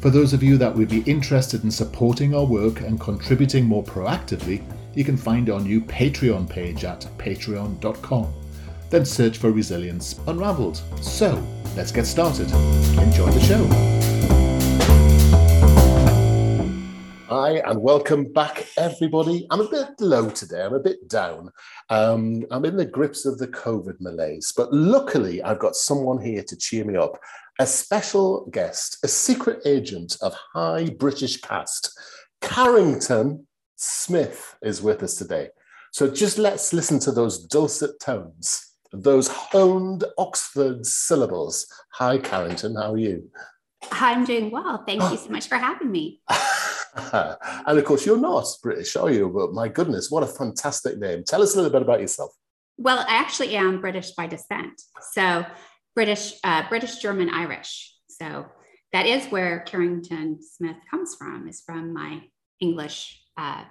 For those of you that would be interested in supporting our work and contributing more proactively, you can find our new Patreon page at patreon.com. Then search for Resilience Unraveled. So, let's get started. Enjoy the show. Hi, and welcome back, everybody. I'm a bit low today. I'm a bit down. Um, I'm in the grips of the COVID malaise, but luckily, I've got someone here to cheer me up a special guest, a secret agent of high British caste, Carrington Smith, is with us today. So just let's listen to those dulcet tones, those honed Oxford syllables. Hi, Carrington, how are you? Hi, I'm doing well. Thank you so much for having me. and of course, you're not British, are you? But my goodness, what a fantastic name. Tell us a little bit about yourself. Well, I actually am British by descent. So British, uh, British, German, Irish. So that is where Carrington Smith comes from, is from my English uh,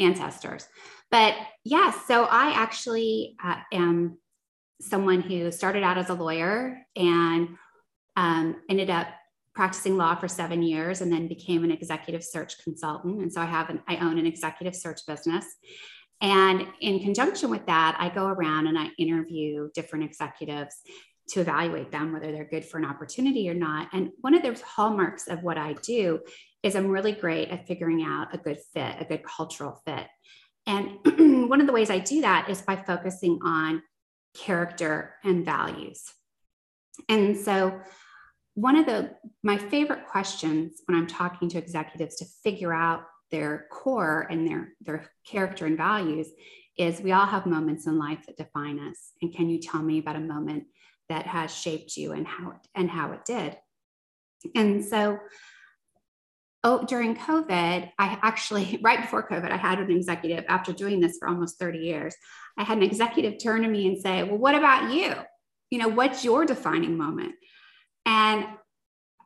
ancestors. But yeah, so I actually uh, am someone who started out as a lawyer and um, ended up practicing law for seven years and then became an executive search consultant. And so I have an, I own an executive search business. And in conjunction with that, I go around and I interview different executives to evaluate them, whether they're good for an opportunity or not. And one of the hallmarks of what I do is I'm really great at figuring out a good fit, a good cultural fit. And one of the ways I do that is by focusing on character and values. And so one of the my favorite questions when I'm talking to executives to figure out their core and their their character and values is we all have moments in life that define us. And can you tell me about a moment that has shaped you and how it, and how it did. And so oh, during COVID, I actually, right before COVID, I had an executive, after doing this for almost 30 years, I had an executive turn to me and say, Well, what about you? You know, what's your defining moment? And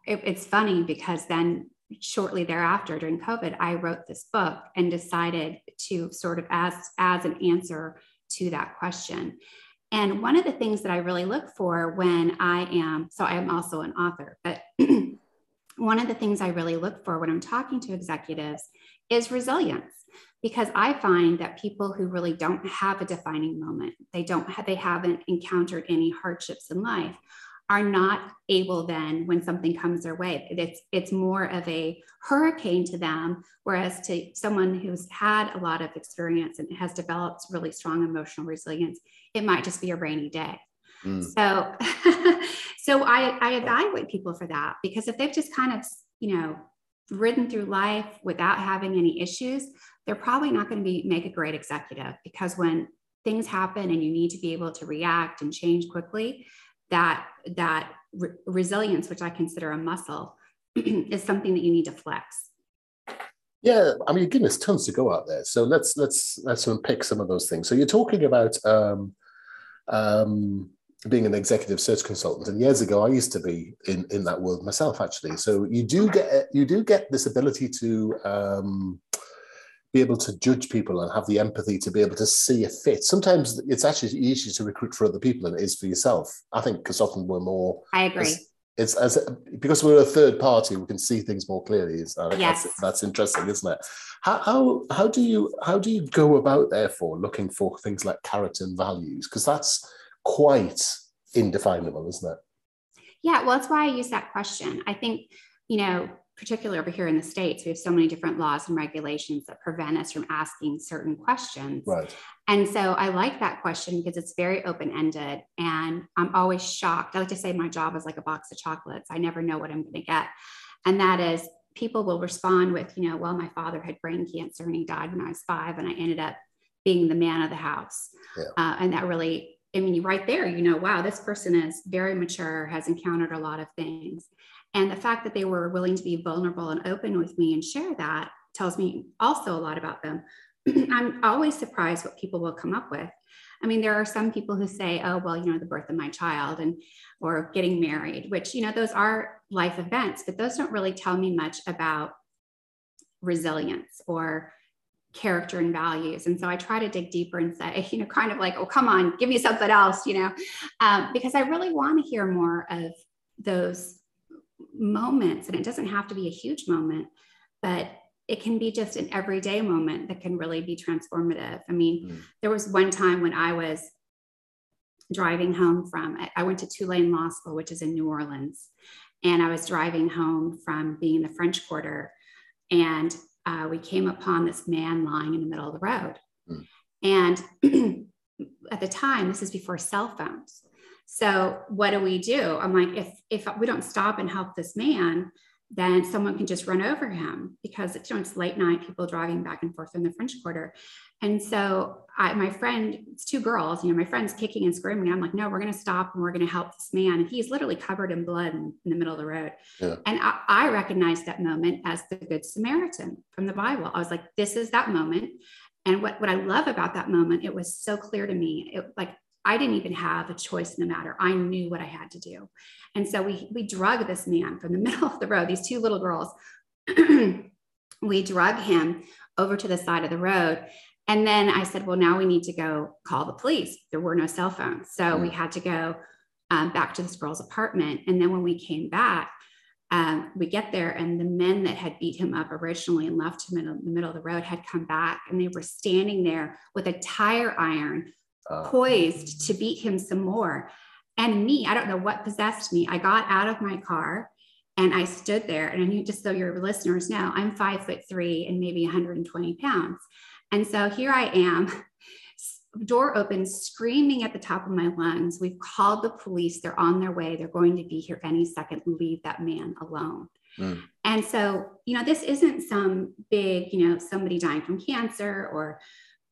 it, it's funny because then shortly thereafter during COVID, I wrote this book and decided to sort of as, as an answer to that question. And one of the things that I really look for when I am, so I am also an author, but one of the things I really look for when I'm talking to executives is resilience because I find that people who really don't have a defining moment, they don't have, they haven't encountered any hardships in life are not able then when something comes their way it's it's more of a hurricane to them whereas to someone who's had a lot of experience and has developed really strong emotional resilience it might just be a rainy day mm. so so I, I evaluate people for that because if they've just kind of you know ridden through life without having any issues they're probably not going to be make a great executive because when things happen and you need to be able to react and change quickly that that re- resilience which i consider a muscle is something that you need to flex. Yeah i mean goodness tons to go out there. So let's let's let's unpick some of those things. So you're talking about um, um, being an executive search consultant. And years ago i used to be in in that world myself actually. So you do get you do get this ability to um, be able to judge people and have the empathy to be able to see a fit. Sometimes it's actually easier to recruit for other people than it is for yourself. I think because often we're more. I agree. It's, it's as because we're a third party, we can see things more clearly. Yes. that's, that's interesting, isn't it? How, how how do you how do you go about therefore looking for things like character and values? Because that's quite indefinable, isn't it? Yeah, well, that's why I use that question. I think you know particularly over here in the States, we have so many different laws and regulations that prevent us from asking certain questions. Right. And so I like that question because it's very open ended. And I'm always shocked. I like to say my job is like a box of chocolates. I never know what I'm going to get. And that is, people will respond with, you know, well, my father had brain cancer and he died when I was five, and I ended up being the man of the house. Yeah. Uh, and that really, I mean, right there, you know, wow, this person is very mature, has encountered a lot of things. And the fact that they were willing to be vulnerable and open with me and share that tells me also a lot about them. I'm always surprised what people will come up with. I mean, there are some people who say, oh, well, you know, the birth of my child and or getting married, which, you know, those are life events, but those don't really tell me much about resilience or character and values. And so I try to dig deeper and say, you know, kind of like, oh, come on, give me something else, you know, um, because I really want to hear more of those moments. And it doesn't have to be a huge moment, but it can be just an everyday moment that can really be transformative. I mean, mm. there was one time when I was driving home from, I went to Tulane Law School, which is in New Orleans. And I was driving home from being in the French Quarter. And uh, we came upon this man lying in the middle of the road. Mm. And at the time, this is before cell phones. So what do we do? I'm like, if if we don't stop and help this man, then someone can just run over him because it's, you know, it's late night, people driving back and forth in the French Quarter. And so I, my friend, it's two girls, you know, my friend's kicking and screaming. I'm like, no, we're going to stop and we're going to help this man. And he's literally covered in blood in, in the middle of the road. Yeah. And I, I recognized that moment as the Good Samaritan from the Bible. I was like, this is that moment. And what, what I love about that moment, it was so clear to me. It like I didn't even have a choice in the matter. I knew what I had to do. And so we, we drug this man from the middle of the road, these two little girls. we drug him over to the side of the road. And then I said, well, now we need to go call the police. There were no cell phones. So mm. we had to go um, back to this girl's apartment. And then when we came back, um, we get there and the men that had beat him up originally and left him in the middle of the road had come back and they were standing there with a tire iron uh, poised to beat him some more. And me, I don't know what possessed me. I got out of my car and I stood there. And I knew, just so your listeners know, I'm five foot three and maybe 120 pounds. And so here I am, door open, screaming at the top of my lungs. We've called the police. They're on their way. They're going to be here any second. Leave that man alone. Mm. And so, you know, this isn't some big, you know, somebody dying from cancer or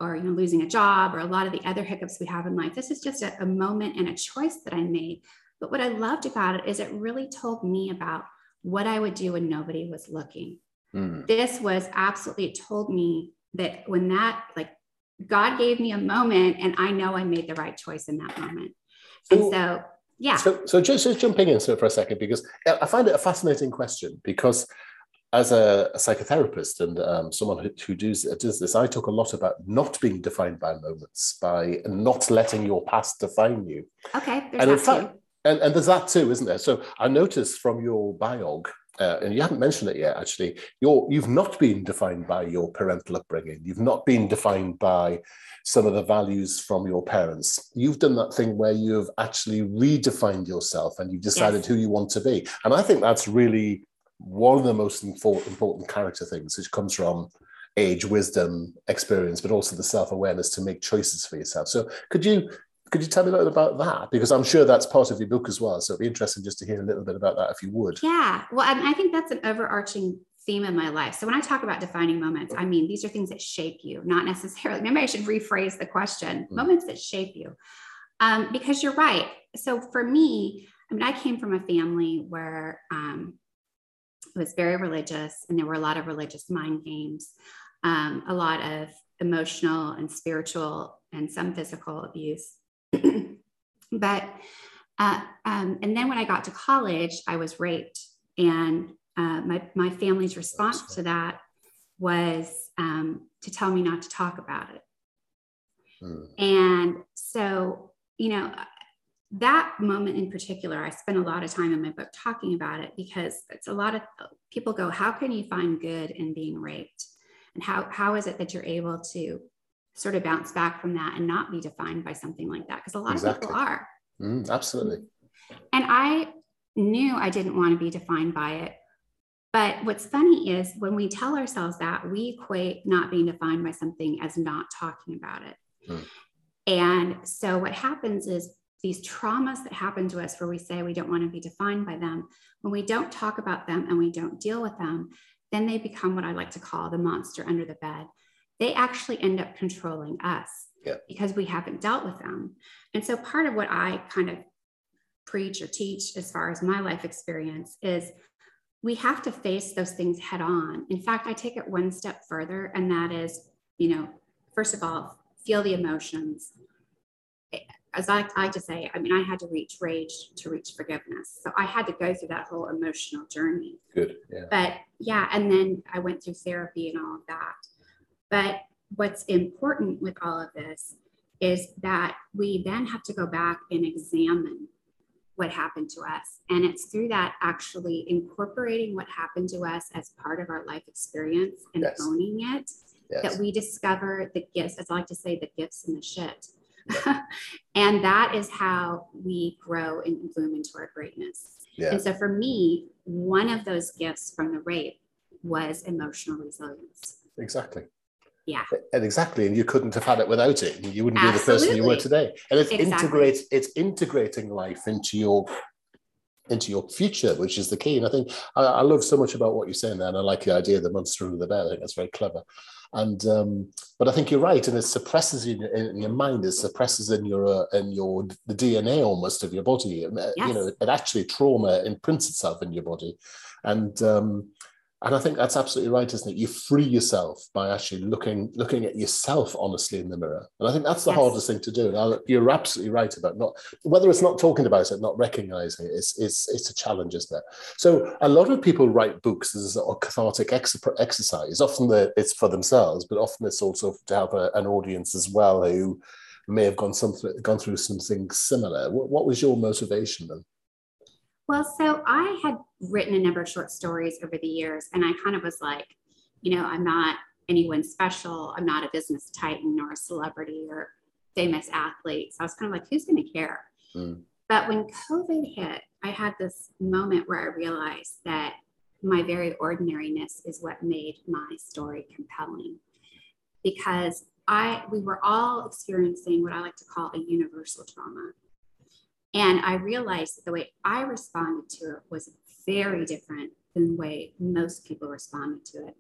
or you know losing a job or a lot of the other hiccups we have in life this is just a, a moment and a choice that i made. But what i loved about it is it really told me about what i would do when nobody was looking. Mm. this was absolutely it told me that when that like god gave me a moment and i know i made the right choice in that moment. And so yeah. so, so just, just jumping in for a second because i find it a fascinating question because as a, a psychotherapist and um, someone who, who does, does this, I talk a lot about not being defined by moments, by not letting your past define you. Okay, and in fact, and, and there's that too, isn't there? So I noticed from your biog, uh, and you haven't mentioned it yet, actually, you're, you've not been defined by your parental upbringing. You've not been defined by some of the values from your parents. You've done that thing where you've actually redefined yourself and you've decided yes. who you want to be. And I think that's really one of the most important character things, which comes from age, wisdom, experience, but also the self-awareness to make choices for yourself. So could you could you tell me a little bit about that? Because I'm sure that's part of your book as well. So it'd be interesting just to hear a little bit about that if you would. Yeah. Well, I, mean, I think that's an overarching theme in my life. So when I talk about defining moments, I mean these are things that shape you, not necessarily. Maybe I should rephrase the question: mm. moments that shape you, um, because you're right. So for me, I mean, I came from a family where um, was very religious, and there were a lot of religious mind games, um, a lot of emotional and spiritual and some physical abuse. but uh, um, and then when I got to college, I was raped, and uh, my my family's response to that was um, to tell me not to talk about it. Mm. And so, you know, that moment in particular, I spent a lot of time in my book talking about it because it's a lot of people go, How can you find good in being raped? And how, how is it that you're able to sort of bounce back from that and not be defined by something like that? Because a lot exactly. of people are. Mm, absolutely. And I knew I didn't want to be defined by it. But what's funny is when we tell ourselves that, we equate not being defined by something as not talking about it. Hmm. And so what happens is these traumas that happen to us where we say we don't want to be defined by them, when we don't talk about them and we don't deal with them, then they become what I like to call the monster under the bed. They actually end up controlling us yeah. because we haven't dealt with them. And so part of what I kind of preach or teach as far as my life experience is we have to face those things head on. In fact, I take it one step further, and that is, you know, first of all, feel the emotions. As I like to say, I mean, I had to reach rage to reach forgiveness. So I had to go through that whole emotional journey. Good. Yeah. But yeah, and then I went through therapy and all of that. But what's important with all of this is that we then have to go back and examine what happened to us. And it's through that actually incorporating what happened to us as part of our life experience and yes. owning it yes. that we discover the gifts, as I like to say, the gifts and the shit. Yeah. and that is how we grow and bloom into our greatness. Yeah. And so for me, one of those gifts from the rape was emotional resilience. Exactly. Yeah. And exactly. And you couldn't have had it without it. You wouldn't Absolutely. be the person you were today. And it's exactly. integrates it's integrating life into your into your future, which is the key. And I think I, I, love so much about what you're saying there. And I like the idea of the monster under the bed. I think that's very clever. And um, but I think you're right, and it suppresses in, in your mind, it suppresses in your uh, in your the DNA almost of your body. Yes. You know, it actually trauma imprints itself in your body, and um, and I think that's absolutely right, isn't it? You free yourself by actually looking looking at yourself honestly in the mirror, and I think that's the yes. hardest thing to do. Now, you're absolutely right about not whether it's not talking about it, not recognizing it. It's it's it's a challenge, isn't it? So a lot of people write books as a cathartic ex- exercise. Often the, it's for themselves, but often it's also to help a, an audience as well who may have gone something gone through something similar. What, what was your motivation then? Well, so I had written a number of short stories over the years, and I kind of was like, you know, I'm not anyone special. I'm not a business titan or a celebrity or famous athlete. So I was kind of like, who's going to care? Mm. But when COVID hit, I had this moment where I realized that my very ordinariness is what made my story compelling because I we were all experiencing what I like to call a universal trauma. And I realized that the way I responded to it was very different than the way most people responded to it.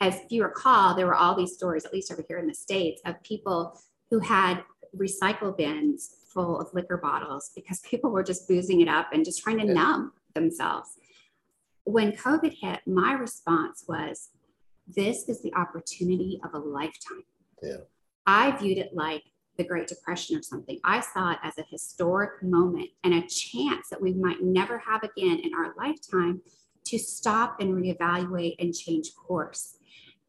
As you recall, there were all these stories, at least over here in the States, of people who had recycle bins full of liquor bottles because people were just boozing it up and just trying to numb themselves. When COVID hit, my response was, this is the opportunity of a lifetime. Yeah. I viewed it like the Great Depression or something. I saw it as a historic moment and a chance that we might never have again in our lifetime to stop and reevaluate and change course.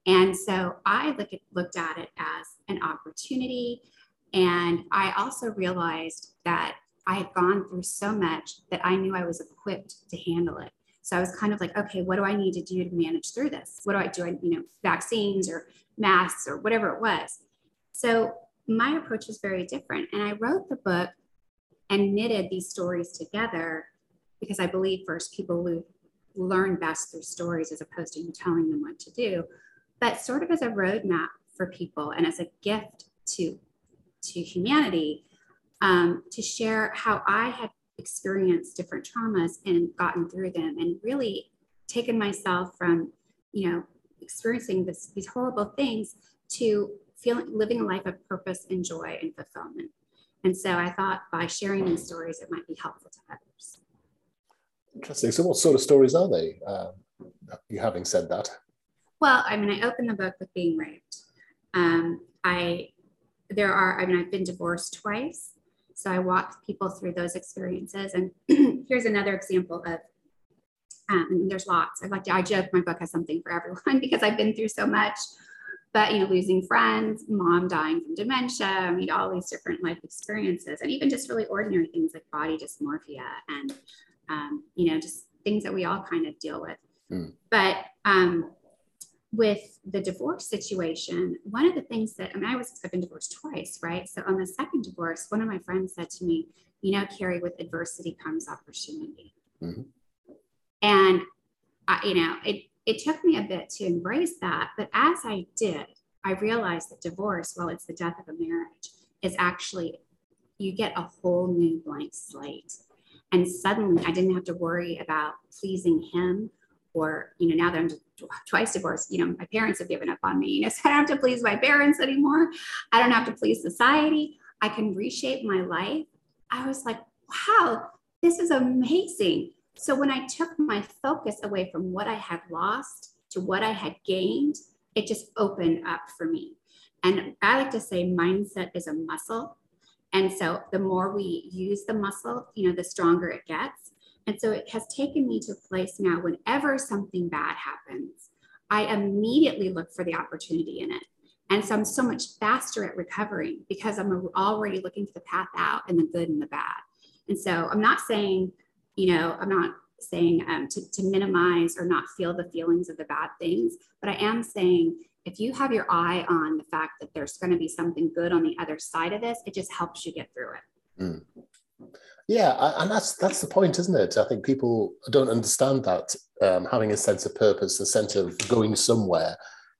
And so I look at, looked at it as an opportunity. And I also realized that I had gone through so much that I knew I was equipped to handle it. So I was kind of like, okay, what do I need to do to manage through this? What do I do? I, you know, vaccines or masks or whatever it was. So my approach was very different. And I wrote the book and knitted these stories together because I believe first people learn best through stories as opposed to you telling them what to do, but sort of as a roadmap for people and as a gift to to humanity um, to share how I had experienced different traumas and gotten through them and really taken myself from you know experiencing this, these horrible things to feeling living a life of purpose and joy and fulfillment. And so I thought by sharing these stories, it might be helpful to others. Interesting. So, what sort of stories are they? Uh, you having said that? Well, I mean, I opened the book with being raped. Um, I there are. I mean, I've been divorced twice, so I walk people through those experiences. And here's another example of. Um, there's lots. I like to. I joke my book has something for everyone because I've been through so much but you know losing friends mom dying from dementia i mean all these different life experiences and even just really ordinary things like body dysmorphia and um, you know just things that we all kind of deal with mm. but um, with the divorce situation one of the things that i mean i was i've been divorced twice right so on the second divorce one of my friends said to me you know carrie with adversity comes opportunity mm-hmm. and I, you know, it, it took me a bit to embrace that. But as I did, I realized that divorce, while it's the death of a marriage, is actually, you get a whole new blank slate. And suddenly I didn't have to worry about pleasing him or, you know, now that I'm twice divorced, you know, my parents have given up on me. You know, so I don't have to please my parents anymore. I don't have to please society. I can reshape my life. I was like, wow, this is amazing. So when I took my focus away from what I had lost to what I had gained, it just opened up for me. And I like to say mindset is a muscle. And so the more we use the muscle, you know, the stronger it gets. And so it has taken me to a place now, whenever something bad happens, I immediately look for the opportunity in it. And so I'm so much faster at recovering because I'm already looking for the path out and the good and the bad. And so I'm not saying, you know, I'm not saying um, to, to minimize or not feel the feelings of the bad things, but I am saying if you have your eye on the fact that there's going to be something good on the other side of this, it just helps you get through it. Mm. Yeah, and that's that's the point, isn't it? I think people don't understand that um, having a sense of purpose, a sense of going somewhere,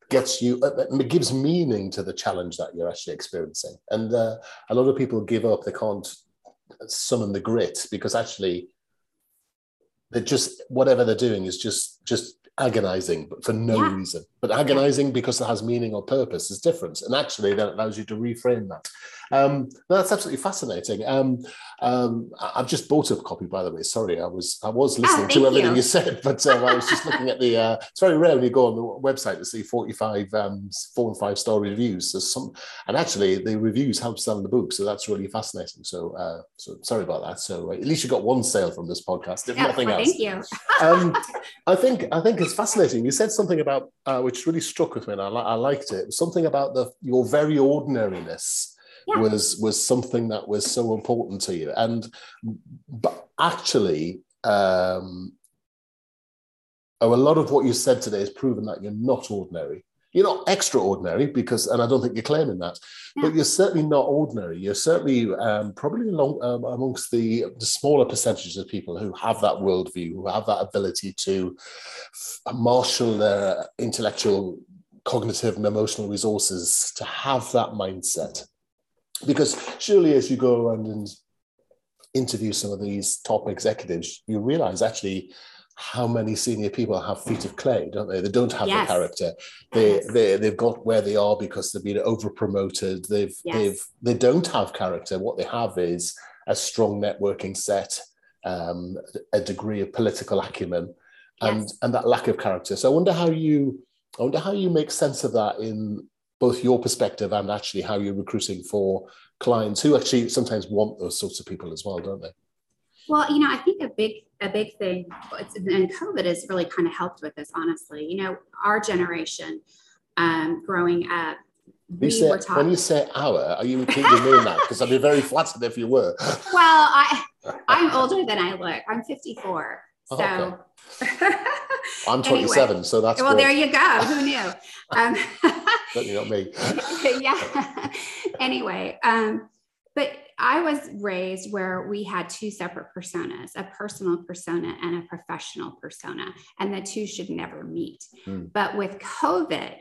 gets you uh, it gives meaning to the challenge that you're actually experiencing. And uh, a lot of people give up; they can't summon the grit because actually, they're just whatever they're doing is just just agonizing, but for no yeah. reason. But agonizing because it has meaning or purpose is different. And actually, that allows you to reframe that. Um, that's absolutely fascinating. Um, um, I've just bought a copy, by the way. Sorry, I was I was ah, listening oh, to everything you, you said, but uh, I was just looking at the. Uh, it's very rare when you go on the website to see forty-five um, four and five star reviews. There's some, and actually the reviews help sell the book, so that's really fascinating. So, uh, so sorry about that. So at least you got one sale from this podcast, if yeah, nothing well, else. Thank you. um, I think I think it's fascinating. You said something about uh, which really struck with me, and I, I liked it. Something about the your very ordinariness yeah. was was something that was so important to you, and but actually. Um, oh, a lot of what you said today has proven that you're not ordinary. You're not extraordinary because, and I don't think you're claiming that, yeah. but you're certainly not ordinary. You're certainly um, probably along, um, amongst the, the smaller percentages of people who have that worldview, who have that ability to marshal their intellectual, cognitive, and emotional resources to have that mindset. Because surely, as you go around and interview some of these top executives, you realize actually how many senior people have feet of clay, don't they? They don't have yes. the character. They yes. they they've got where they are because they've been over promoted. They've yes. they've they don't have character. What they have is a strong networking set, um, a degree of political acumen, and and that lack of character. So I wonder how you I wonder how you make sense of that in both your perspective and actually how you're recruiting for clients who actually sometimes want those sorts of people as well, don't they? Well, you know, I think a big a big thing, and COVID has really kind of helped with this. Honestly, you know, our generation, um, growing up, we say, were taught. When you say our, are you including me in that? Because I'd be very flattered if you were. Well, I I'm older than I look. I'm 54. So. Oh, okay. I'm 27, anyway, so that's well. Great. There you go. Who knew? Um, Certainly not me. yeah. anyway, um, but I was raised where we had two separate personas, a personal persona and a professional persona, and the two should never meet. Mm. But with COVID,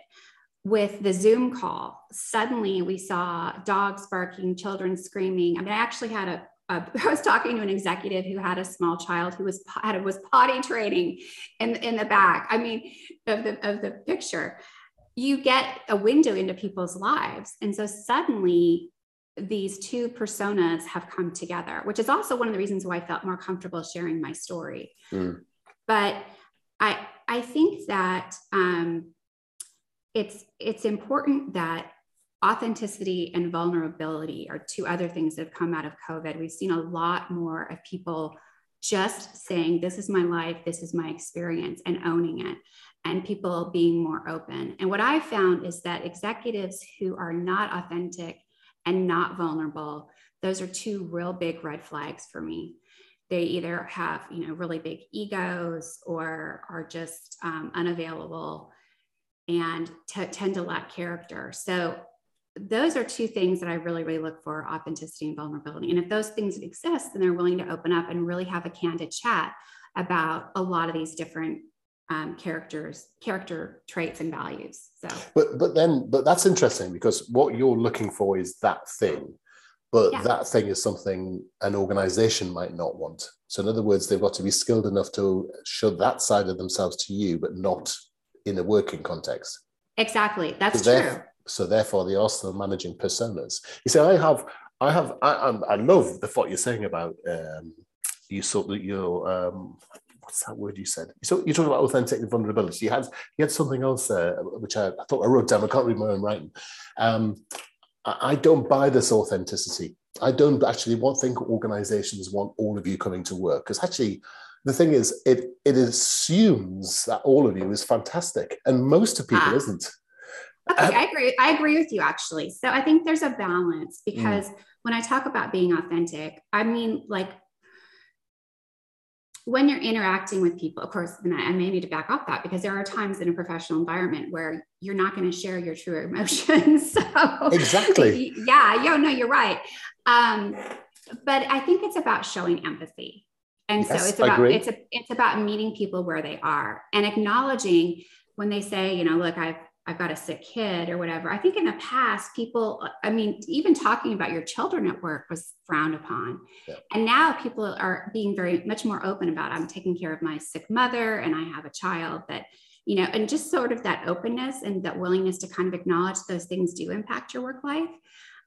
with the Zoom call, suddenly we saw dogs barking, children screaming. I mean, I actually had a, a I was talking to an executive who had a small child who was had was potty training in in the back. I mean, of the of the picture, you get a window into people's lives, and so suddenly these two personas have come together, which is also one of the reasons why I felt more comfortable sharing my story. Mm. But I I think that um, it's it's important that authenticity and vulnerability are two other things that have come out of COVID. We've seen a lot more of people just saying, "This is my life, this is my experience," and owning it. And people being more open. And what I found is that executives who are not authentic and not vulnerable, those are two real big red flags for me. They either have, you know, really big egos or are just um, unavailable and t- tend to lack character. So those are two things that I really, really look for authenticity and vulnerability. And if those things exist, then they're willing to open up and really have a candid chat about a lot of these different um, characters, character traits, and values. So, but but then but that's interesting because what you're looking for is that thing, but Yeah. that thing is something an organization might not want. So in other words, they've got to be skilled enough to show that side of themselves to you, but not in a working context. exactly, that's So true. So therefore, they are still managing personas. You see, I have, I have, I, I love the thought you're saying about um, you sort of your um, what's that word you said? You so you talking about authentic vulnerability. You had you had something else there which I, I thought I wrote down. I can't read my own writing. Um, I, I don't buy this authenticity. I don't actually want think organizations want all of you coming to work because actually the thing is it it assumes that all of you is fantastic and most of people Ah. isn't. Okay, I agree. I agree with you actually. So I think there's a balance Mm. because when I talk about being authentic, I mean like when you're interacting with people, of course, and I, I may need to back off that because there are times in a professional environment where you're not going to share your true emotions. so Exactly. yeah, yeah, no, you're right. Um, but I think it's about showing empathy. And Yes, so it's about it's a, it's about meeting people where they are and acknowledging when they say, you know, look, I've I've got a sick kid or whatever. I think in the past, people, I mean, even talking about your children at work was frowned upon. Yeah. And now people are being very much more open about I'm taking care of my sick mother and I have a child that, you know, and just sort of that openness and that willingness to kind of acknowledge those things do impact your work life.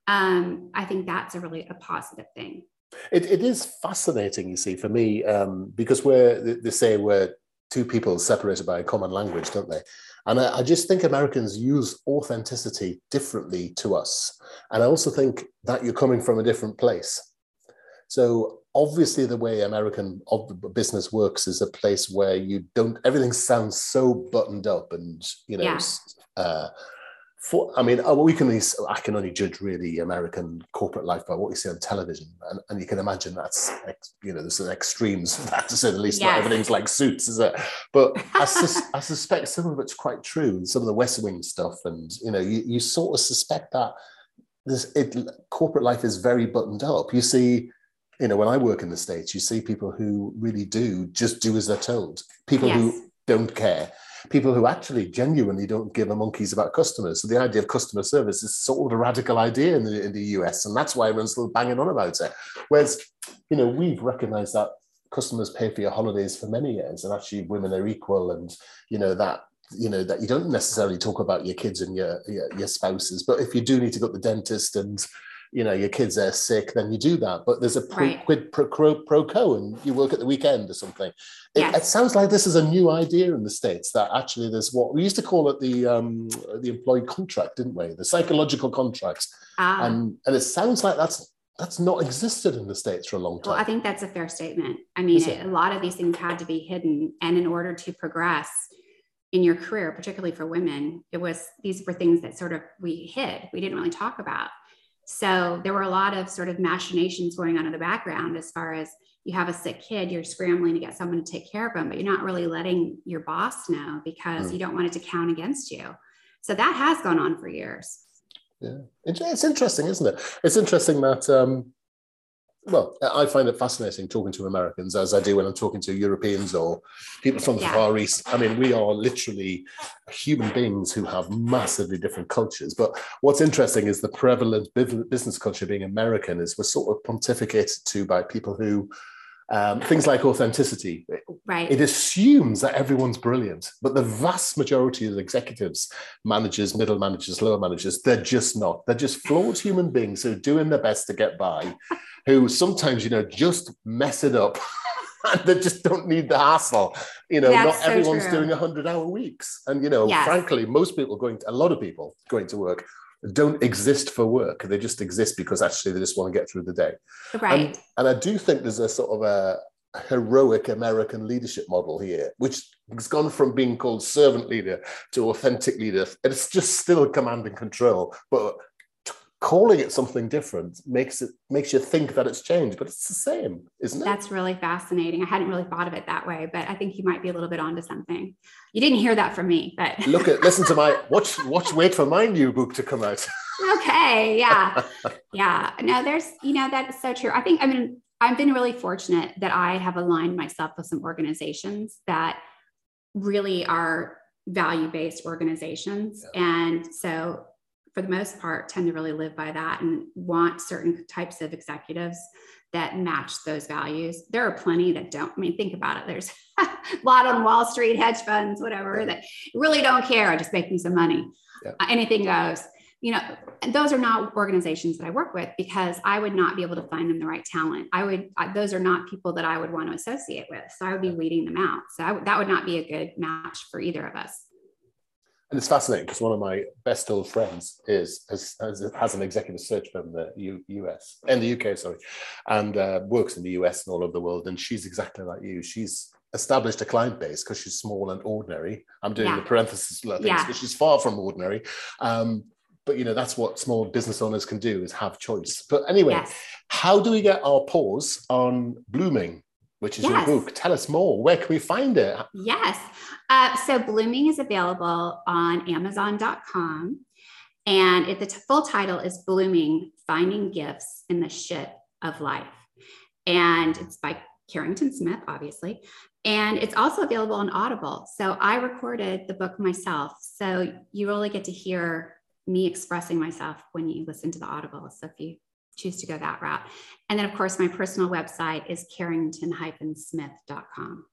Um, I think that's a really a positive thing. It, it is fascinating, you see, for me, um, because we're they- they say we're two people separated by a common language, don't they? And I, I just think Americans use authenticity differently to us, and I also think that you're coming from a different place. So obviously, the way American business works is a place where you don't everything sounds so buttoned up, and you know. Yeah. Uh, for, I mean, uh, we can only, I can only judge really American corporate life by what you see on television, and, and you can imagine that's you know there's some extremes of that to say the least. Not everything's like suits, is it? But I, sus- I suspect some of it's quite true, and some of the West Wing stuff, and you know, you, you sort of suspect that this it corporate life is very buttoned up. You see, you know, when I work in the states, you see people who really do just do as they're told. People Yes. who don't care people who actually genuinely don't give a monkeys about customers. So the idea of customer service is sort of a radical idea in the, in the US, and that's why everyone's still banging on about it. Whereas, you know, we've recognized that customers pay for your holidays for many years, and actually women are equal, and you know that you know that you don't necessarily talk about your kids and your your, your spouses, but if you do need to go to the dentist and you know your kids are sick, then you do that. But there's a pro, Right. quid pro, pro, pro quo, and you work at the weekend or something. It, Yes. it sounds like this is a new idea in the states that actually there's what we used to call it the um, the employee contract, didn't we? The psychological contracts, Ah, and and it sounds like that's that's not existed in the states for a long time. well, I think that's a fair statement. I mean, it? a lot of these things had to be hidden. And in order to progress in your career, particularly for women, it was these were things that sort of we hid, we didn't really talk about. So there were a lot of sort of machinations going on in the background as far as you have a sick kid, you're scrambling to get someone to take care of them, but you're not really letting your boss know because Mm. you don't want it to count against you. So that has gone on for years. Yeah, it's interesting, isn't it? It's interesting that. Um, well, I find it fascinating talking to Americans as I do when I'm talking to Europeans or people from the Yeah. Far East. I mean, we are literally human beings who have massively different cultures. But what's interesting is the prevalent business culture being American is we're sort of pontificated to by people who um, things like authenticity. Right. It assumes that everyone's brilliant, but the vast majority of executives, managers, middle managers, lower managers, they're just not. They're just flawed human beings who are doing their best to get by, who sometimes, you know, just mess it up. and they just don't need the hassle. You know, That's not so everyone's true. doing 100 hour weeks. And, you know, Yes. frankly, most people going to, a lot of people going to work don't exist for work. They just exist because actually they just want to get through the day. right. And, and I do think there's a sort of a heroic American leadership model here, which has gone from being called servant leader to authentic leader. And it's just still command and control, but calling it something different makes it makes you think that it's changed, but it's the same, isn't it? That's really fascinating. I hadn't really thought of it that way, but I think you might be a little bit onto something. You didn't hear that from me, but Look at listen to my watch watch wait for my new book to come out. okay. Yeah. Yeah. No, there's, you know, that's so true. I think, I mean, I've been really fortunate that I have aligned myself with some organizations that really are value based organizations. Yeah. And so, for the most part, tend to really live by that and want certain types of executives that match those values. There are plenty that don't. I mean, think about it. There's a lot on Wall Street, hedge funds, whatever, that really don't care. I just making some money. Yeah. Uh, anything goes you know, those are not organizations that I work with because I would not be able to find them the right talent. I would, I, those are not people that I would want to associate with. So I would be weeding them out. So that would not be a good match for either of us. And it's fascinating because one of my best old friends is has, has, has an executive search firm in the U, US, in the UK, sorry, and uh, works in the US and all over the world. And she's exactly like you. She's established a client base because she's small and ordinary. I'm doing yeah. the parenthesis things because yeah. she's far from ordinary. Um, but you know that's what small business owners can do is have choice but anyway yes. how do we get our paws on blooming which is yes. your book tell us more. Where can we find it? Yes. Uh, so blooming is available on amazon.com and it, the t- full title is blooming finding gifts in the shit of life. And it's by carrington smith obviously. And it's also available on audible. So i recorded the book myself. So you really get to hear me expressing myself when you listen to the Audible. So if you choose to go that route. And then, of course, my personal website is carrington-smith.com.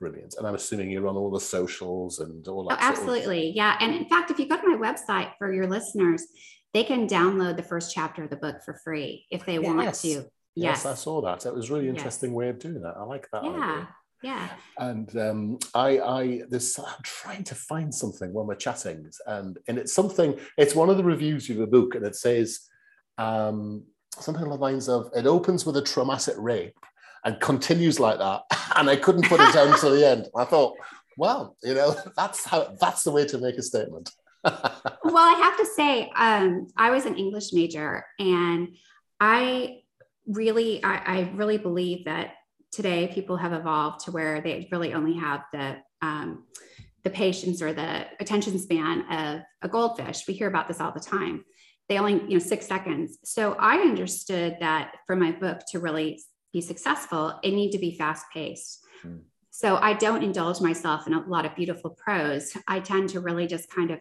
Brilliant. And I'm assuming you're on all the socials and all that. Oh, absolutely. Of- yeah. And in fact, if you go to my website for your listeners, they can download the first chapter of the book for free if they yes. want to. Yes. yes. I saw that. It was really interesting yes. way of doing that. I like that. Yeah. Idea. Yeah. And um, I, I, this, I'm trying to find something when we're chatting, and and it's something. It's one of the reviews of the book, and it says um, something along the lines of, "It opens with a traumatic rape and continues like that," and I couldn't put it down to the end. I thought, well, you know, that's how that's the way to make a statement. well, I have to say, um, I was an English major, and I really, I, I really believe that today people have evolved to where they really only have the um, the patience or the attention span of a goldfish. We hear about this all the time. They only, you know, six seconds. So I understood that for my book to really be successful, it need to be fast paced. Mm. So I don't indulge myself in a lot of beautiful prose. I tend to really just kind of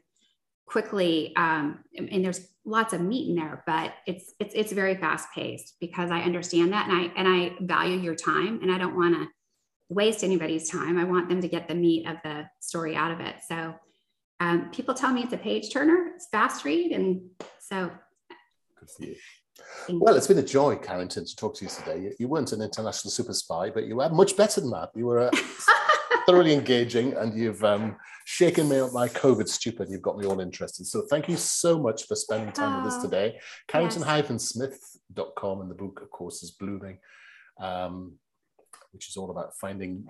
quickly um, and there's lots of meat in there but it's it's it's very fast paced because i understand that and i and i value your time and i don't want to waste anybody's time i want them to get the meat of the story out of it so um, people tell me it's a page turner it's fast read and so good for you well, it's been a joy, Carrington, to talk to you today. You, weren't an international super spy, but you were much better than that. You were a thoroughly engaging, and you've um, shaken me up my COVID stupid. You've got me all interested. So thank you so much for spending time oh, with us oh, today. Carrington-Smith.com, and the book, of course, is Blooming, um, which is all about finding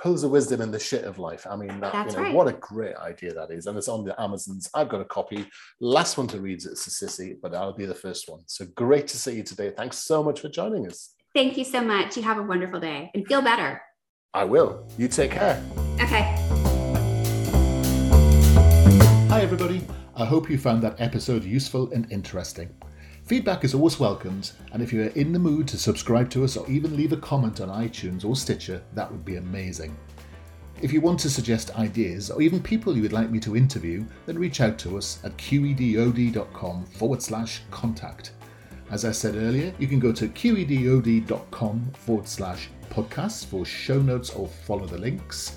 pearls of wisdom in the shit of life. I mean, that, you know, right. what a great idea that is. And it's on the Amazons. I've got a copy. Last one to read is a Sissy, but I'll be the first one. So great to see you today. Thanks so much for joining us. Thank you so much. You have a wonderful day and feel better. I will. You take care. Okay. Hi, everybody. I hope you found that episode useful and interesting. Feedback is always welcomed, and if you are in the mood to subscribe to us or even leave a comment on iTunes or Stitcher, that would be amazing. If you want to suggest ideas or even people you would like me to interview, then reach out to us at qedod.com forward slash contact. As I said earlier, you can go to qedod.com forward slash podcasts for show notes or follow the links.